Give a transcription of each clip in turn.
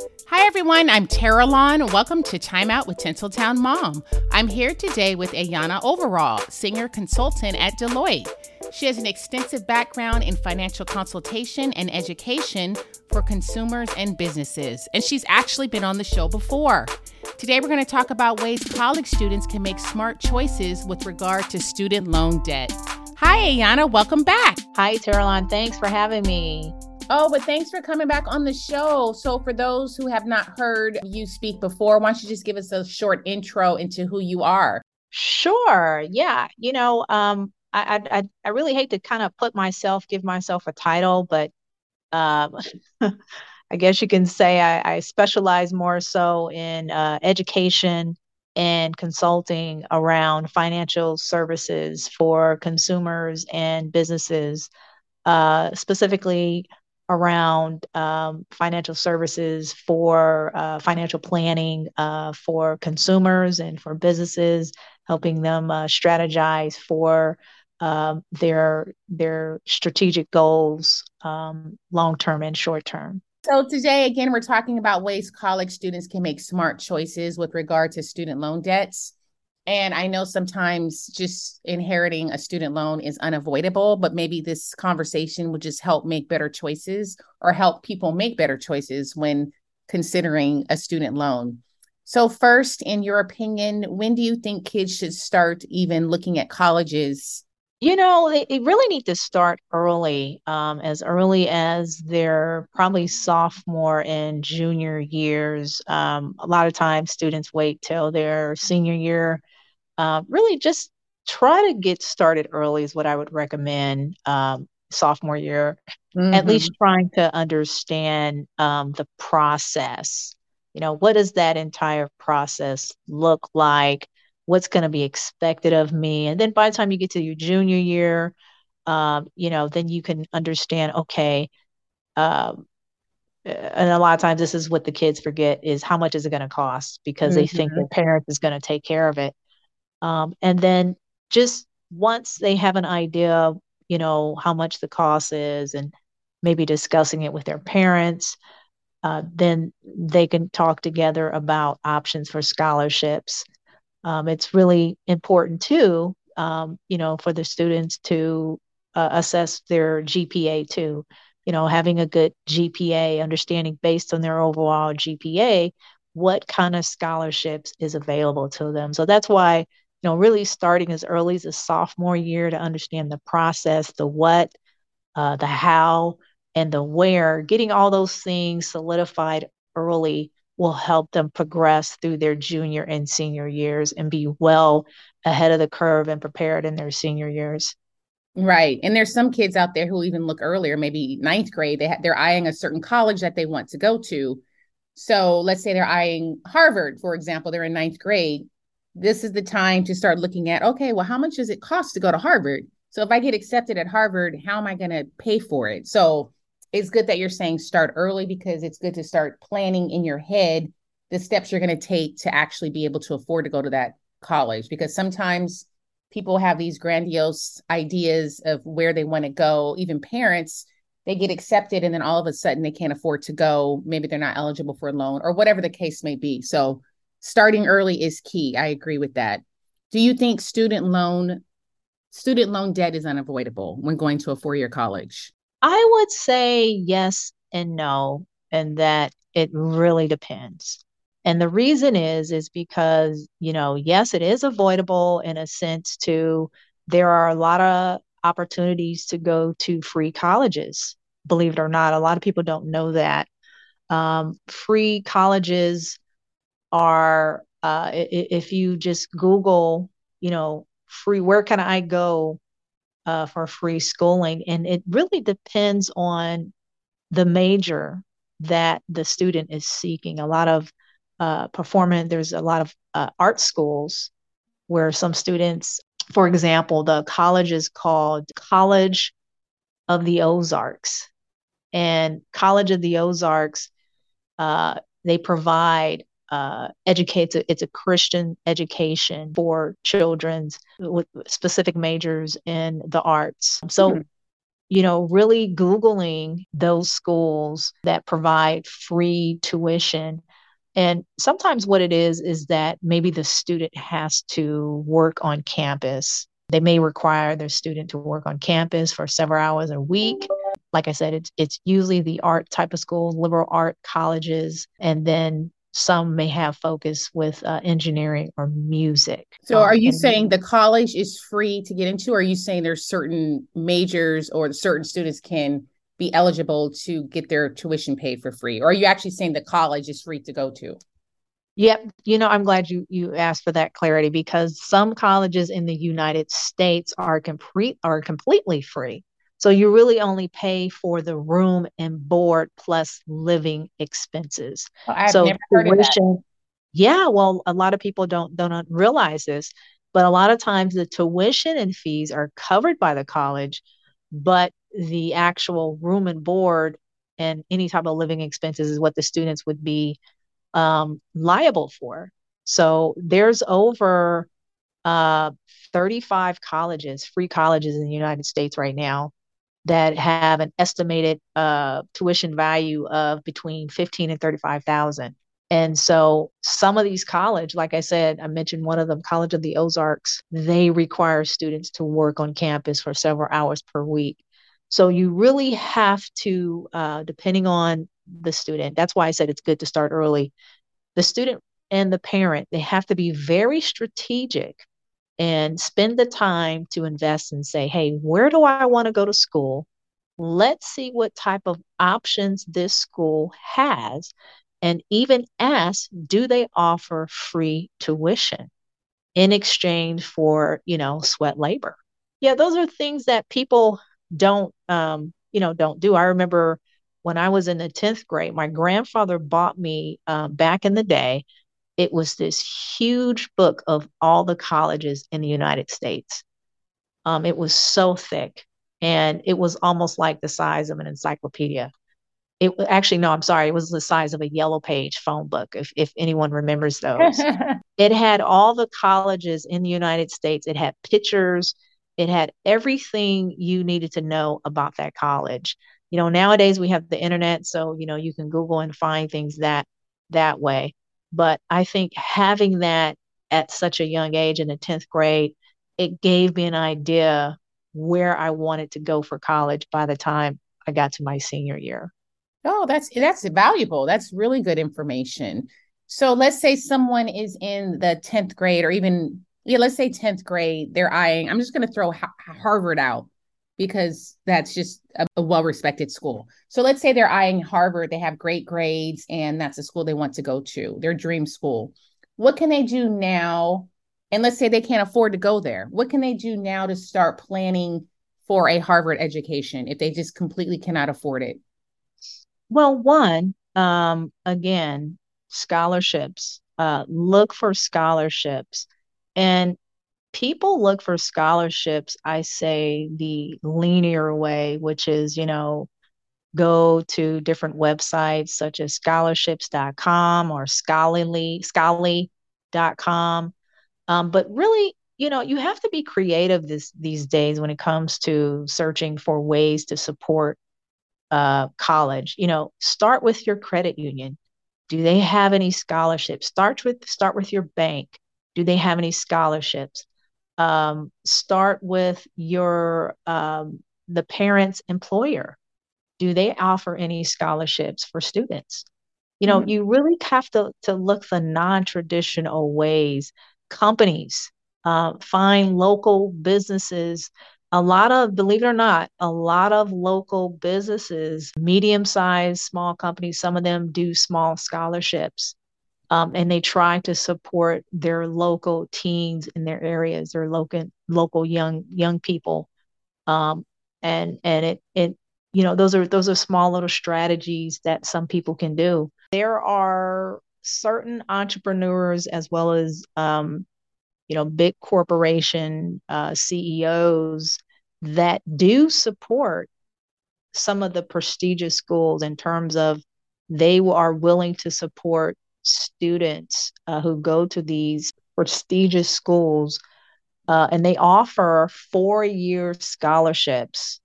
Hi, everyone. I'm Tara Lawn. Welcome to Time Out with Tinseltown Mom. I'm here today with Ayanna Overall, senior consultant at Deloitte. She has an extensive background in financial consultation and education for consumers and businesses, and she's actually been on the show before. Today, we're going to talk about ways college students can make smart choices with regard to student loan debt. Hi, Ayanna. Welcome back. Hi, Tara Lawn. Thanks for having me. Oh, but thanks for coming back on the show. So, for those who have not heard you speak before, why don't you just give us a short intro into who you are? Sure. Yeah. You know, um, I, I I really hate to kind of put myself, give myself a title, but um, I guess you can say I, I specialize more so in uh, education and consulting around financial services for consumers and businesses, uh, specifically around um, financial services for uh, financial planning uh, for consumers and for businesses, helping them uh, strategize for um, their their strategic goals, um, long term and short term. So today, again, we're talking about ways college students can make smart choices with regard to student loan debts. And I know sometimes just inheriting a student loan is unavoidable, but maybe this conversation would just help make better choices or help people make better choices when considering a student loan. So, first, in your opinion, when do you think kids should start even looking at colleges? You know, they, they really need to start early, um, as early as their probably sophomore and junior years. Um, a lot of times, students wait till their senior year uh, really just try to get started early is what I would recommend um, sophomore year, mm-hmm. at least trying to understand um, the process. You know, what does that entire process look like? What's going to be expected of me? And then by the time you get to your junior year, um, you know, then you can understand, okay, um, and a lot of times this is what the kids forget is how much is it going to cost because mm-hmm. they think mm-hmm. their parents is going to take care of it um, and then just once they have an idea, you know, how much the cost is and maybe discussing it with their parents, uh, then they can talk together about options for scholarships. Um, it's really important too, um, you know, for the students to uh, assess their GPA too. You know, having a good GPA, understanding based on their overall GPA, what kind of scholarships is available to them. So that's why you know, really starting as early as a sophomore year to understand the process, the what, uh, the how, and the where, getting all those things solidified early will help them progress through their junior and senior years and be well ahead of the curve and prepared in their senior years. Right. And there's some kids out there who even look earlier, maybe ninth grade, they ha- they're eyeing a certain college that they want to go to. So let's say they're eyeing Harvard, for example, they're in ninth grade this is the time to start looking at okay, well, how much does it cost to go to Harvard? So if I get accepted at Harvard, how am I going to pay for it? So it's good that you're saying start early because it's good to start planning in your head the steps you're going to take to actually be able to afford to go to that college because sometimes people have these grandiose ideas of where they want to go even parents they get accepted and then all of a sudden they can't afford to go maybe they're not eligible for a loan or whatever the case may be so starting early is key. I agree with that. Do you think student loan student loan debt is unavoidable when going to a four-year college? I would say yes and no, and that it really depends. And the reason is is because, you know, yes, it is avoidable in a sense to there are a lot of opportunities to go to free colleges. Believe it or not, a lot of people don't know that. Um, free colleges are uh, if you just Google, you know, free, where can I go uh, for free schooling? And it really depends on the major that the student is seeking. A lot of uh, performance, there's a lot of uh, art schools where some students, for example, the college is called College of the Ozarks. And College of the Ozarks, uh, they provide uh, educates it's a christian education for children's with specific majors in the arts so mm-hmm. you know, really Googling those schools that provide free tuition. And sometimes what it is, is that maybe the student has to work on campus. They may require their student to work on campus for several hours a week. Like I said, it's, it's usually the art type of schools, liberal art colleges, and then some may have focus with uh, engineering or music. So, are you saying the college is free to get into? Or are you saying there's certain majors or certain students can be eligible to get their tuition paid for free? Or are you actually saying the college is free to go to? Yep, you know, I'm glad you you asked for that clarity because some colleges in the United States are complete are completely free. So you really only pay for the room and board plus living expenses. I've so never heard tuition, of that. Yeah, well, a lot of people don't don't realize this, but a lot of times the tuition and fees are covered by the college, but the actual room and board and any type of living expenses is what the students would be um, liable for. So there's over uh, 35 colleges, free colleges in the United States right now that have an estimated uh, tuition value of between 15 and 35,000. And so some of these college, like I said, I mentioned one of them, College of the Ozarks, they require students to work on campus for several hours per week. So you really have to, uh, depending on the student, that's why I said it's good to start early. The student and the parent, they have to be very strategic and spend the time to invest and say, hey, where do I want to go to school? Let's see what type of options this school has. And even ask, do they offer free tuition in exchange for, you know, sweat labor? Yeah, those are things that people don't, um, you know, don't do. I remember when I was in the 10th grade, my grandfather bought me uh, back in the day it was this huge book of all the colleges in the United States. Um, it was so thick and it was almost like the size of an encyclopedia. It actually, no, I'm sorry, it was the size of a yellow page phone book, if, if anyone remembers those. it had all the colleges in the United States, it had pictures, it had everything you needed to know about that college. You know, nowadays we have the internet, so you know you can Google and find things that that way. But I think having that at such a young age in the 10th grade, it gave me an idea where I wanted to go for college by the time I got to my senior year. Oh, that's that's valuable. That's really good information. So let's say someone is in the 10th grade or even yeah, let's say 10th grade, they're eyeing, I'm just going to throw Harvard out because that's just a, a well respected school. So let's say they're eyeing Harvard, they have great grades, and that's a school they want to go to, their dream school. What can they do now? And let's say they can't afford to go there. What can they do now to start planning for a Harvard education if they just completely cannot afford it? Well, one, um, again, scholarships. Uh, look for scholarships. And people look for scholarships, I say the linear way, which is, you know, go to different websites such as scholarships.com or scholarly, scholarly.com. Um, but really, you know, you have to be creative this these days when it comes to searching for ways to support uh, college. You know, start with your credit union. Do they have any scholarships? Start with start with your bank. Do they have any scholarships? Um, start with your um, the parent's employer. Do they offer any scholarships for students? You know mm-hmm. you really have to to look the non-traditional ways. Companies uh, find local businesses. A lot of believe it or not a lot of local businesses medium sized small companies some of them do small scholarships um, and they try to support their local teens in their areas, their local local young young people, um, and and it it you know those are those are small little strategies that some people can do. There are certain entrepreneurs as well as um, you know big corporation uh, CEOs that do support some of the prestigious schools in terms of they are willing to support students uh, who go to these prestigious schools uh, and they offer four year scholarships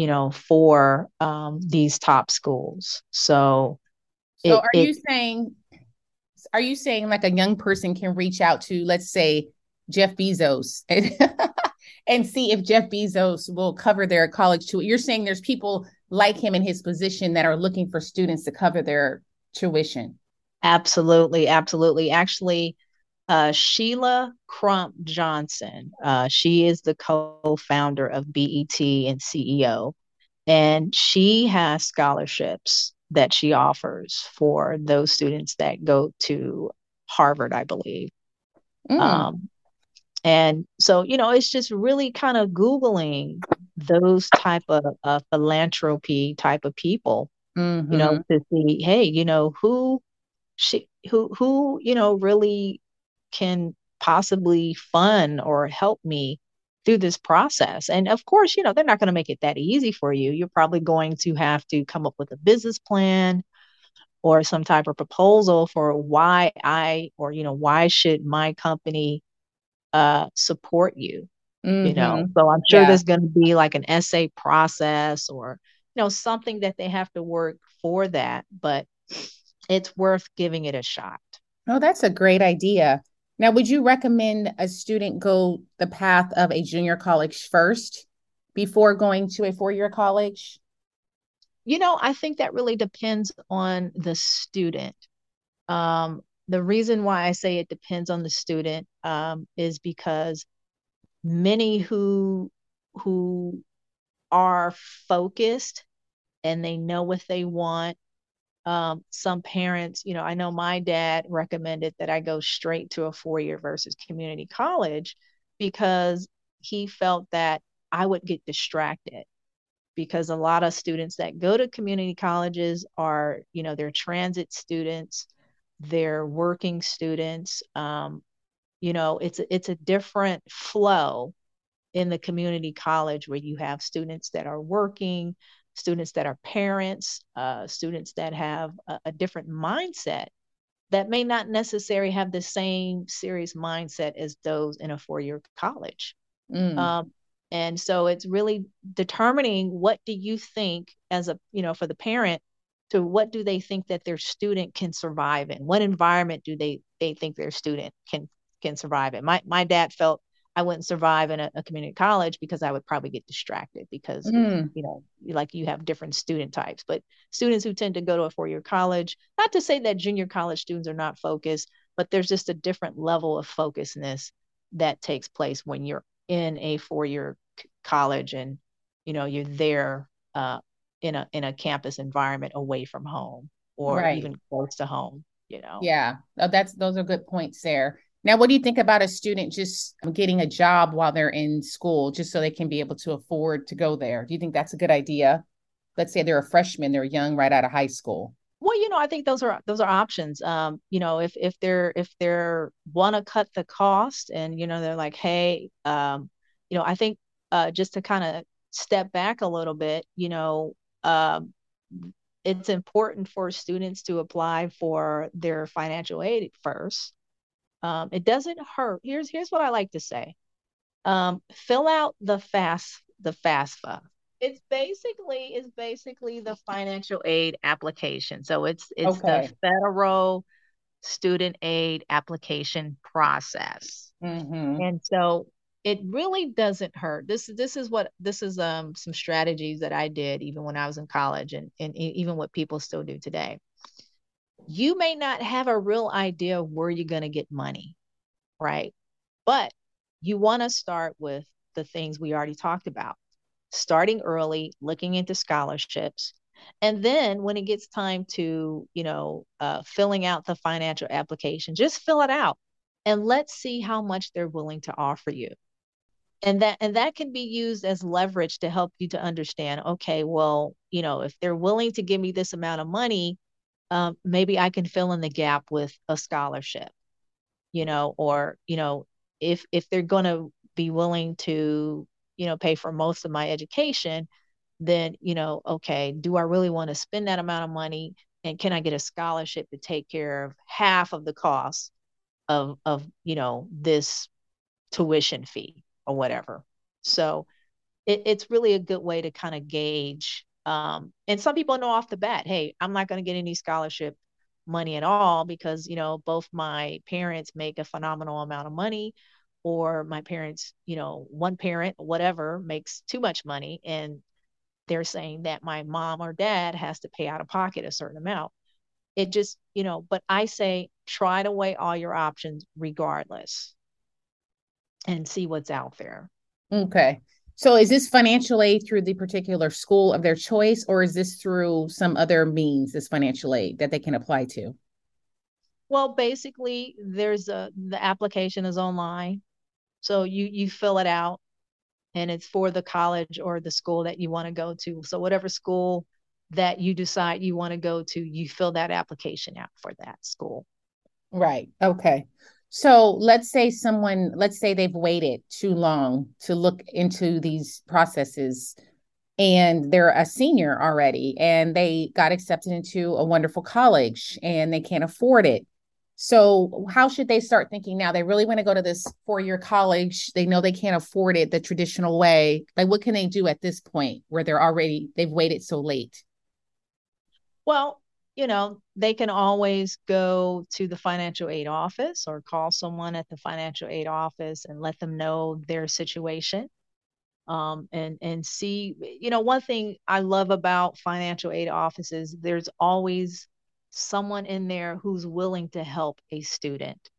you know, for um, these top schools. So, so it, are it, you saying, are you saying like a young person can reach out to, let's say, Jeff Bezos and, and see if Jeff Bezos will cover their college tuition? You're saying there's people like him in his position that are looking for students to cover their tuition. Absolutely, absolutely. Actually, uh, Sheila Crump Johnson. Uh, she is the co founder of BET and CEO, and she has scholarships that she offers for those students that go to Harvard, I believe. Mm. Um, and so, you know, it's just really kind of Googling those type of uh, philanthropy type of people, mm-hmm. you know, mm-hmm. to see, hey, you know, who she, who, who, you know, really can possibly fund or help me through this process. And of course, you know, they're not going to make it that easy for you. You're probably going to have to come up with a business plan or some type of proposal for why I or you know, why should my company uh support you? Mm-hmm. You know, mm-hmm. so I'm sure yeah. there's going to be like an essay process or you know, something that they have to work for that, but it's worth giving it a shot. Oh, that's a great idea. Now, would you recommend a student go the path of a junior college first before going to a four year college? You know, I think that really depends on the student. Um, the reason why I say it depends on the student um, is because many who who are focused and they know what they want um, some parents, you know, I know my dad recommended that I go straight to a four year versus community college because he felt that I would get distracted because a lot of students that go to community colleges are, you know, they're transit students, they're working students. Um, you know, it's it's a different flow in the community college where you have students that are working, students that are parents, uh, students that have a, a, different mindset that may not necessarily have the same serious mindset as those in a four-year college. Mm. Um, and so it's really determining what do you think as a, you know, for the parent to what do they think that their student can survive in? What environment do they they think their student can can survive in? My my dad felt I wouldn't survive in a, a, community college because I would probably get distracted because mm. you know like you have different student types but students who tend to go to a four-year college not to say that junior college students are not focused but there's just a different level of focusness that takes place when you're in a four-year c- college and you know you're there uh, in a in a campus environment away from home or right. even close to home you know yeah oh, that's those are good points there now, what do you think about a student just getting a job while they're in school, just so they can be able to afford to go there? Do you think that's a good idea? Let's say they're a freshman, they're young, right out of high school. Well, you know, I think those are those are options. Um, you know, if if they're if they're want to cut the cost, and you know, they're like, hey, um, you know, I think uh, just to kind of step back a little bit, you know, um, it's important for students to apply for their financial aid first um, it doesn't hurt. Here's here's what I like to say. Um, fill out the fast the FAFSA. It's basically it's basically the financial aid application. So it's it's okay. the federal student aid application process. Mm-hmm. And so it really doesn't hurt. This this is what this is um some strategies that I did even when I was in college and and even what people still do today you may not have a real idea of where you're going to get money, right? But you want to start with the things we already talked about starting early, looking into scholarships. And then when it gets time to, you know, uh, filling out the financial application, just fill it out and let's see how much they're willing to offer you. And that and that can be used as leverage to help you to understand, okay, well, you know, if they're willing to give me this amount of money, um, maybe I can fill in the gap with a scholarship, you know, or you know, if if they're going to be willing to, you know, pay for most of my education, then you know, okay, do I really want to spend that amount of money, and can I get a scholarship to take care of half of the cost of of you know this tuition fee or whatever? So it, it's really a good way to kind of gauge. Um, and some people know off the bat, hey, I'm not going to get any scholarship money at all because you know both my parents make a phenomenal amount of money or my parents you know one parent whatever makes too much money and they're saying that my mom or dad has to pay out of pocket a certain amount. It just you know but i say try to weigh all your options regardless and see what's out there. Okay so is this financial aid through the particular school of their choice, or is this through some other means, this financial aid that they can apply to? Well, basically, there's a the application is online. So you you fill it out and it's for the college or the school that you want to go to. So whatever school that you decide you want to go to, you fill that application out for that school. Right. Okay. So let's say someone, let's say they've waited too long to look into these processes and they're a senior already and they got accepted into a wonderful college and they can't afford it. So, how should they start thinking now? They really want to go to this four year college. They know they can't afford it the traditional way. Like, what can they do at this point where they're already, they've waited so late? Well, you know, they can always go to the financial aid office or call someone at the financial aid office and let them know their situation. Um, and and see, you know, one thing I love about financial aid offices, there's always someone in there who's willing to help a student.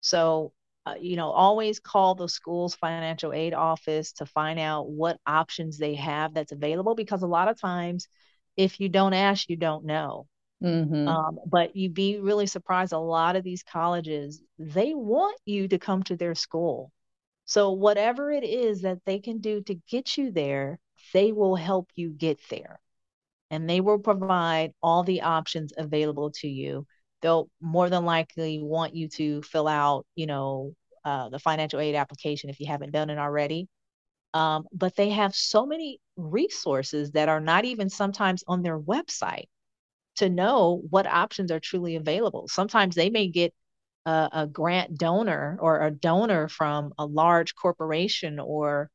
So, uh, you know, always call the school's financial aid office to find out what options they have that's available because a lot of times if you don't ask, you don't know. Mm-hmm. Um, but you'd be really surprised. A lot of these colleges, they want you to come to their school. So, whatever it is that they can do to get you there, they will help you get there. And they will provide all the options available to you. They'll more than likely want you to fill out, you know, uh, the financial aid application if you haven't done it already. Um, but they have so many resources that are not even sometimes on their website to know what options are truly available. Sometimes they may get a, a grant donor or a donor from a large corporation or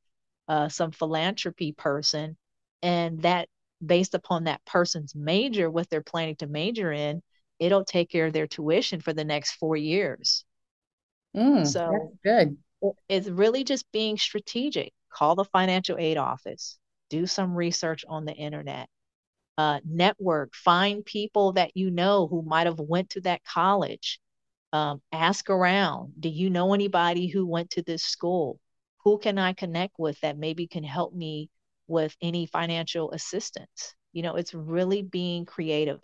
uh, some philanthropy person, and that based upon that person's major, what they're planning to major in, it'll take care of their tuition for the next four years. Mm, so good. It's really just being strategic call the financial aid office, do some research on the internet, uh, network, find people that you know who might have went to that college. Um, ask around. Do you know anybody who went to this school? Who can I connect with that maybe can help me with any financial assistance? You know, it's really being creative.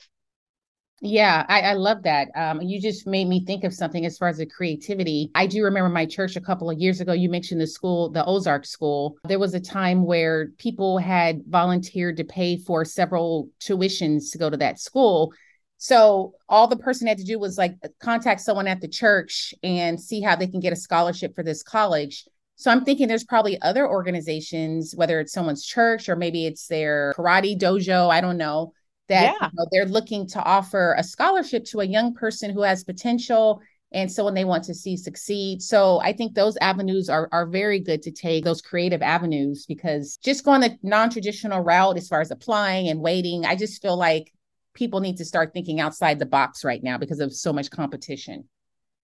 Yeah, I, I love that. Um, you just made me think of something as far as the creativity. I do remember my church a couple of years ago. You mentioned the school, the Ozark School. There was a time where people had volunteered to pay for several tuitions to go to that school. So all the person had to do was like contact someone at the church and see how they can get a scholarship for this college. So I'm thinking there's probably other organizations, whether it's someone's church or maybe it's their karate dojo, I don't know, that yeah. you know, they're looking to offer a scholarship to a young person who has potential and someone they want to see succeed. So I think those avenues are are very good to take those creative avenues because just going the non-traditional route as far as applying and waiting, I just feel like people need to start thinking outside the box right now because of so much competition.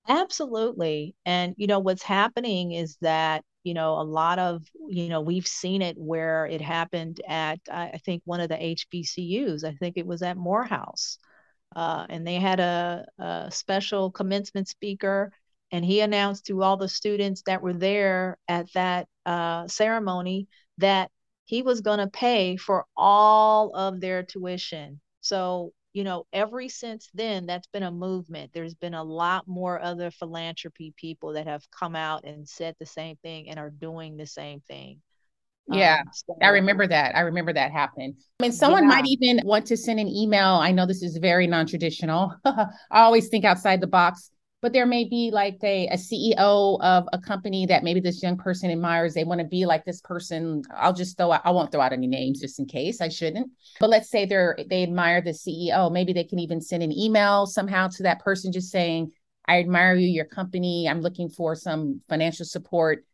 Absolutely. And you know what's happening is that you know, a lot of, you know, we've seen it where it happened at, I think, one of the HBCUs. I think it was at Morehouse. Uh, and they had a, a special commencement speaker, and he announced to all the students that were there at that uh, ceremony that he was going to pay for all of their tuition. So you know, every since then, that's been a movement. There's been a lot more other philanthropy people that have come out and said the same thing and are doing the same thing. Yeah, um, so, I remember that. I remember that happened. I mean, someone yeah. might even want to send an email. I know this is very non traditional. I always think outside the box but there may be like a, a CEO of a company that maybe this young person admires. They want to be like this person. I'll just throw out, I won't throw out any names just in case I shouldn't. But let's say they're they admire the CEO. Maybe they can even send an email somehow to that person just saying, I admire you, your company. I'm looking for some financial support.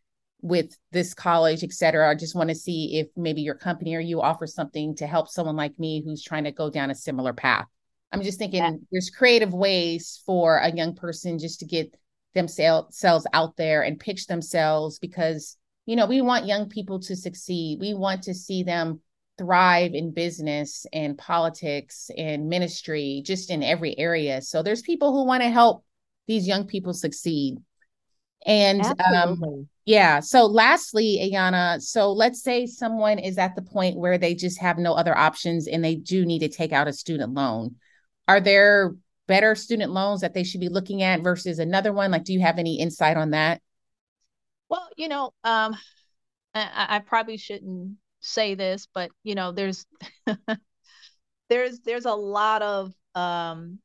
with this college, et cetera. I just want to see if maybe your company or you offer something to help someone like me who's trying to go down a similar path. I'm just thinking yeah. there's creative ways for a young person just to get themselves out there and pitch themselves because, you know, we want young people to succeed. We want to see them thrive in business and politics and ministry, just in every area. So there's people who want to help these young people succeed. And um, yeah. So lastly, Ayanna, so let's say someone is at the point where they just have no other options and they do need to take out a student loan. Are there better student loans that they should be looking at versus another one? Like, do you have any insight on that? Well, you know, um, I, I probably shouldn't say this, but you know, there's there's there's a lot of um,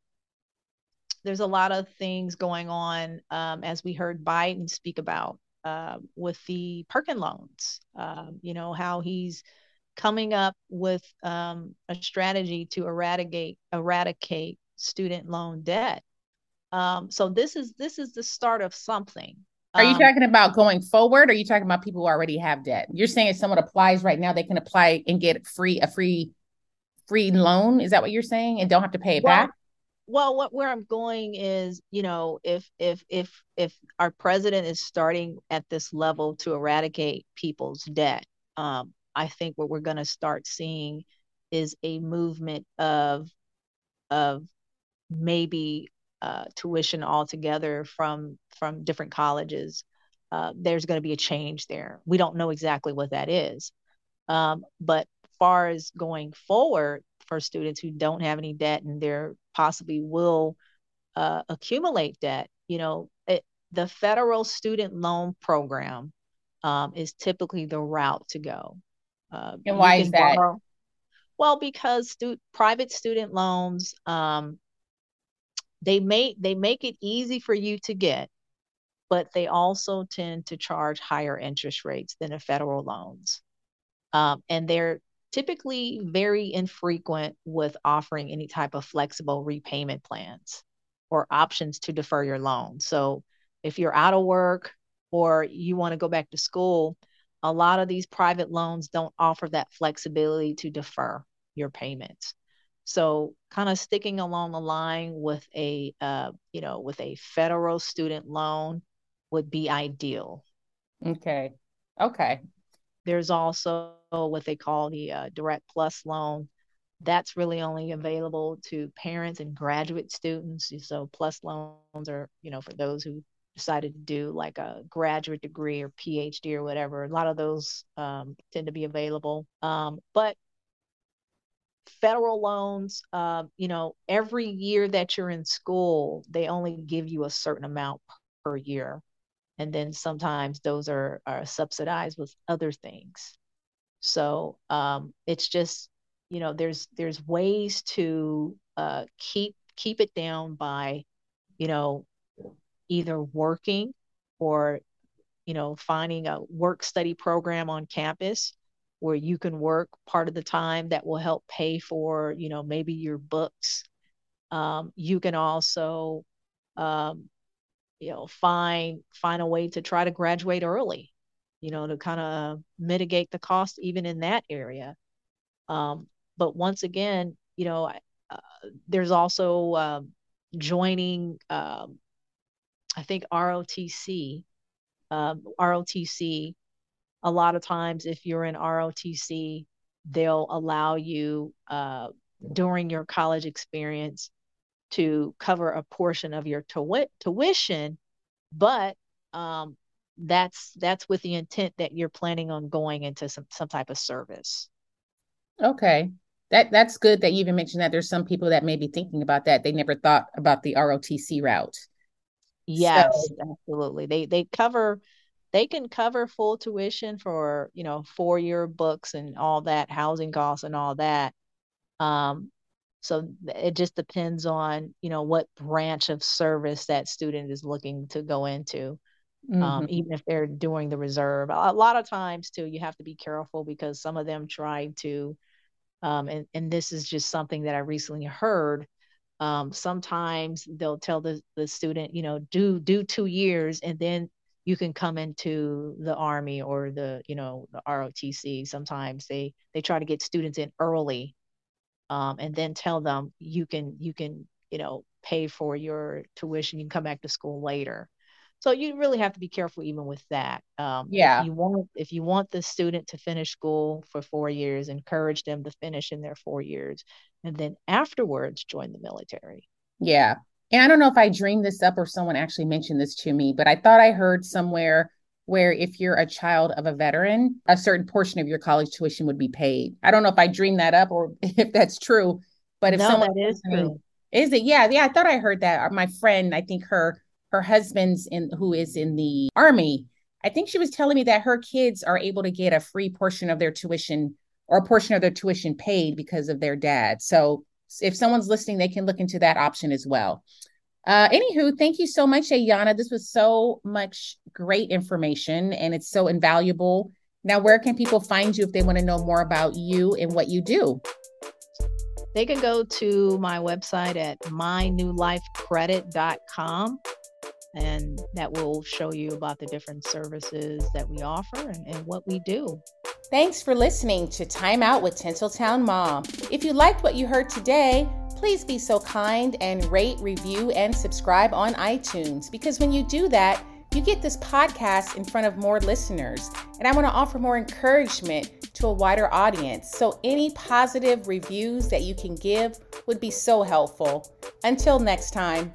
there's a lot of things going on um, as we heard Biden speak about uh, with the Perkin loans. Um, you know how he's coming up with um, a strategy to eradicate eradicate student loan debt. Um, so this is this is the start of something. Are you um, talking about going forward? Or are you talking about people who already have debt? You're saying if someone applies right now, they can apply and get free a free free loan. Is that what you're saying? And don't have to pay it well, back? Well, what where I'm going is, you know, if if if if our president is starting at this level to eradicate people's debt, um, I think what we're going to start seeing is a movement of of maybe uh, tuition altogether from from different colleges. Uh, there's going to be a change there. We don't know exactly what that is, um, but far as going forward for students who don't have any debt and they're possibly will uh, accumulate debt, you know, it, the federal student loan program um, is typically the route to go. Uh, and why is that? Borrow, well, because stu- private student loans um, they make they make it easy for you to get, but they also tend to charge higher interest rates than the federal loans, um, and they're typically very infrequent with offering any type of flexible repayment plans or options to defer your loan. So if you're out of work or you want to go back to school, a lot of these private loans don't offer that flexibility to defer your payments. So kind of sticking along the line with a uh, you know with a federal student loan would be ideal. Okay. Okay. There's also what they call the uh, Direct Plus loan. That's really only available to parents and graduate students. So plus loans are, you know, for those who decided to do like a graduate degree or PhD or whatever. A lot of those um, tend to be available. Um, but federal loans, uh, you know, every year that you're in school, they only give you a certain amount per year and then sometimes those are are subsidized with other things so um, it's just you know there's there's ways to uh, keep keep it down by you know either working or you know finding a work study program on campus where you can work part of the time that will help pay for you know maybe your books. Um, you can also um, you know find find a way to try to graduate early you know to kind of mitigate the cost even in that area. Um, but once again you know uh, there's also um, joining um, i think rotc um, rotc a lot of times if you're in rotc they'll allow you uh, during your college experience to cover a portion of your tu- tuition, but um, that's that's with the intent that you're planning on going into some some type of service. Okay. That that's good that you even mentioned that there's some people that may be thinking about that. They never thought about the ROTC route. Yes, so. absolutely. They they cover they can cover full tuition for, you know, four year books and all that, housing costs and all that. Um, so it just depends on, you know, what branch of service that student is looking to go into. Um, mm-hmm. Um, even if they're doing the reserve, a lot of times too, you have to be careful because some of them try to, um, and and this is just something that I recently heard. Um, sometimes they'll tell the the student, you know, do do two years, and then you can come into the army or the you know the ROTC. Sometimes they they try to get students in early, um, and then tell them you can you can you know pay for your tuition. You can come back to school later. So you really have to be careful even with that. Um, yeah. If you want if you want the student to finish school for four years, encourage them to finish in their four years, and then afterwards join the military. Yeah. And I don't know if I dreamed this up or someone actually mentioned this to me, but I thought I heard somewhere where if you're a child of a veteran, a certain portion of your college tuition would be paid. I don't know if I dreamed that up or if that's true, but if no, someone is true. Is it? Yeah, yeah. I thought I heard that. My friend, I think her her husband's in who is in the army. I think she was telling me that her kids are able to get a free portion of their tuition or a portion of their tuition paid because of their dad. So if someone's listening, they can look into that option as well. Uh, anywho, thank you so much, Ayanna. This was so much great information and it's so invaluable. Now, where can people find you if they want to know more about you and what you do? They can go to my website at mynewlifecredit.com and that will show you about the different services that we offer and, and what we do. Thanks for listening to Time Out with Tinseltown Mom. If you liked what you heard today, please be so kind and rate, review, and subscribe on iTunes because when you do that, you get this podcast in front of more listeners. And I want to offer more encouragement to a wider audience. So, any positive reviews that you can give would be so helpful. Until next time.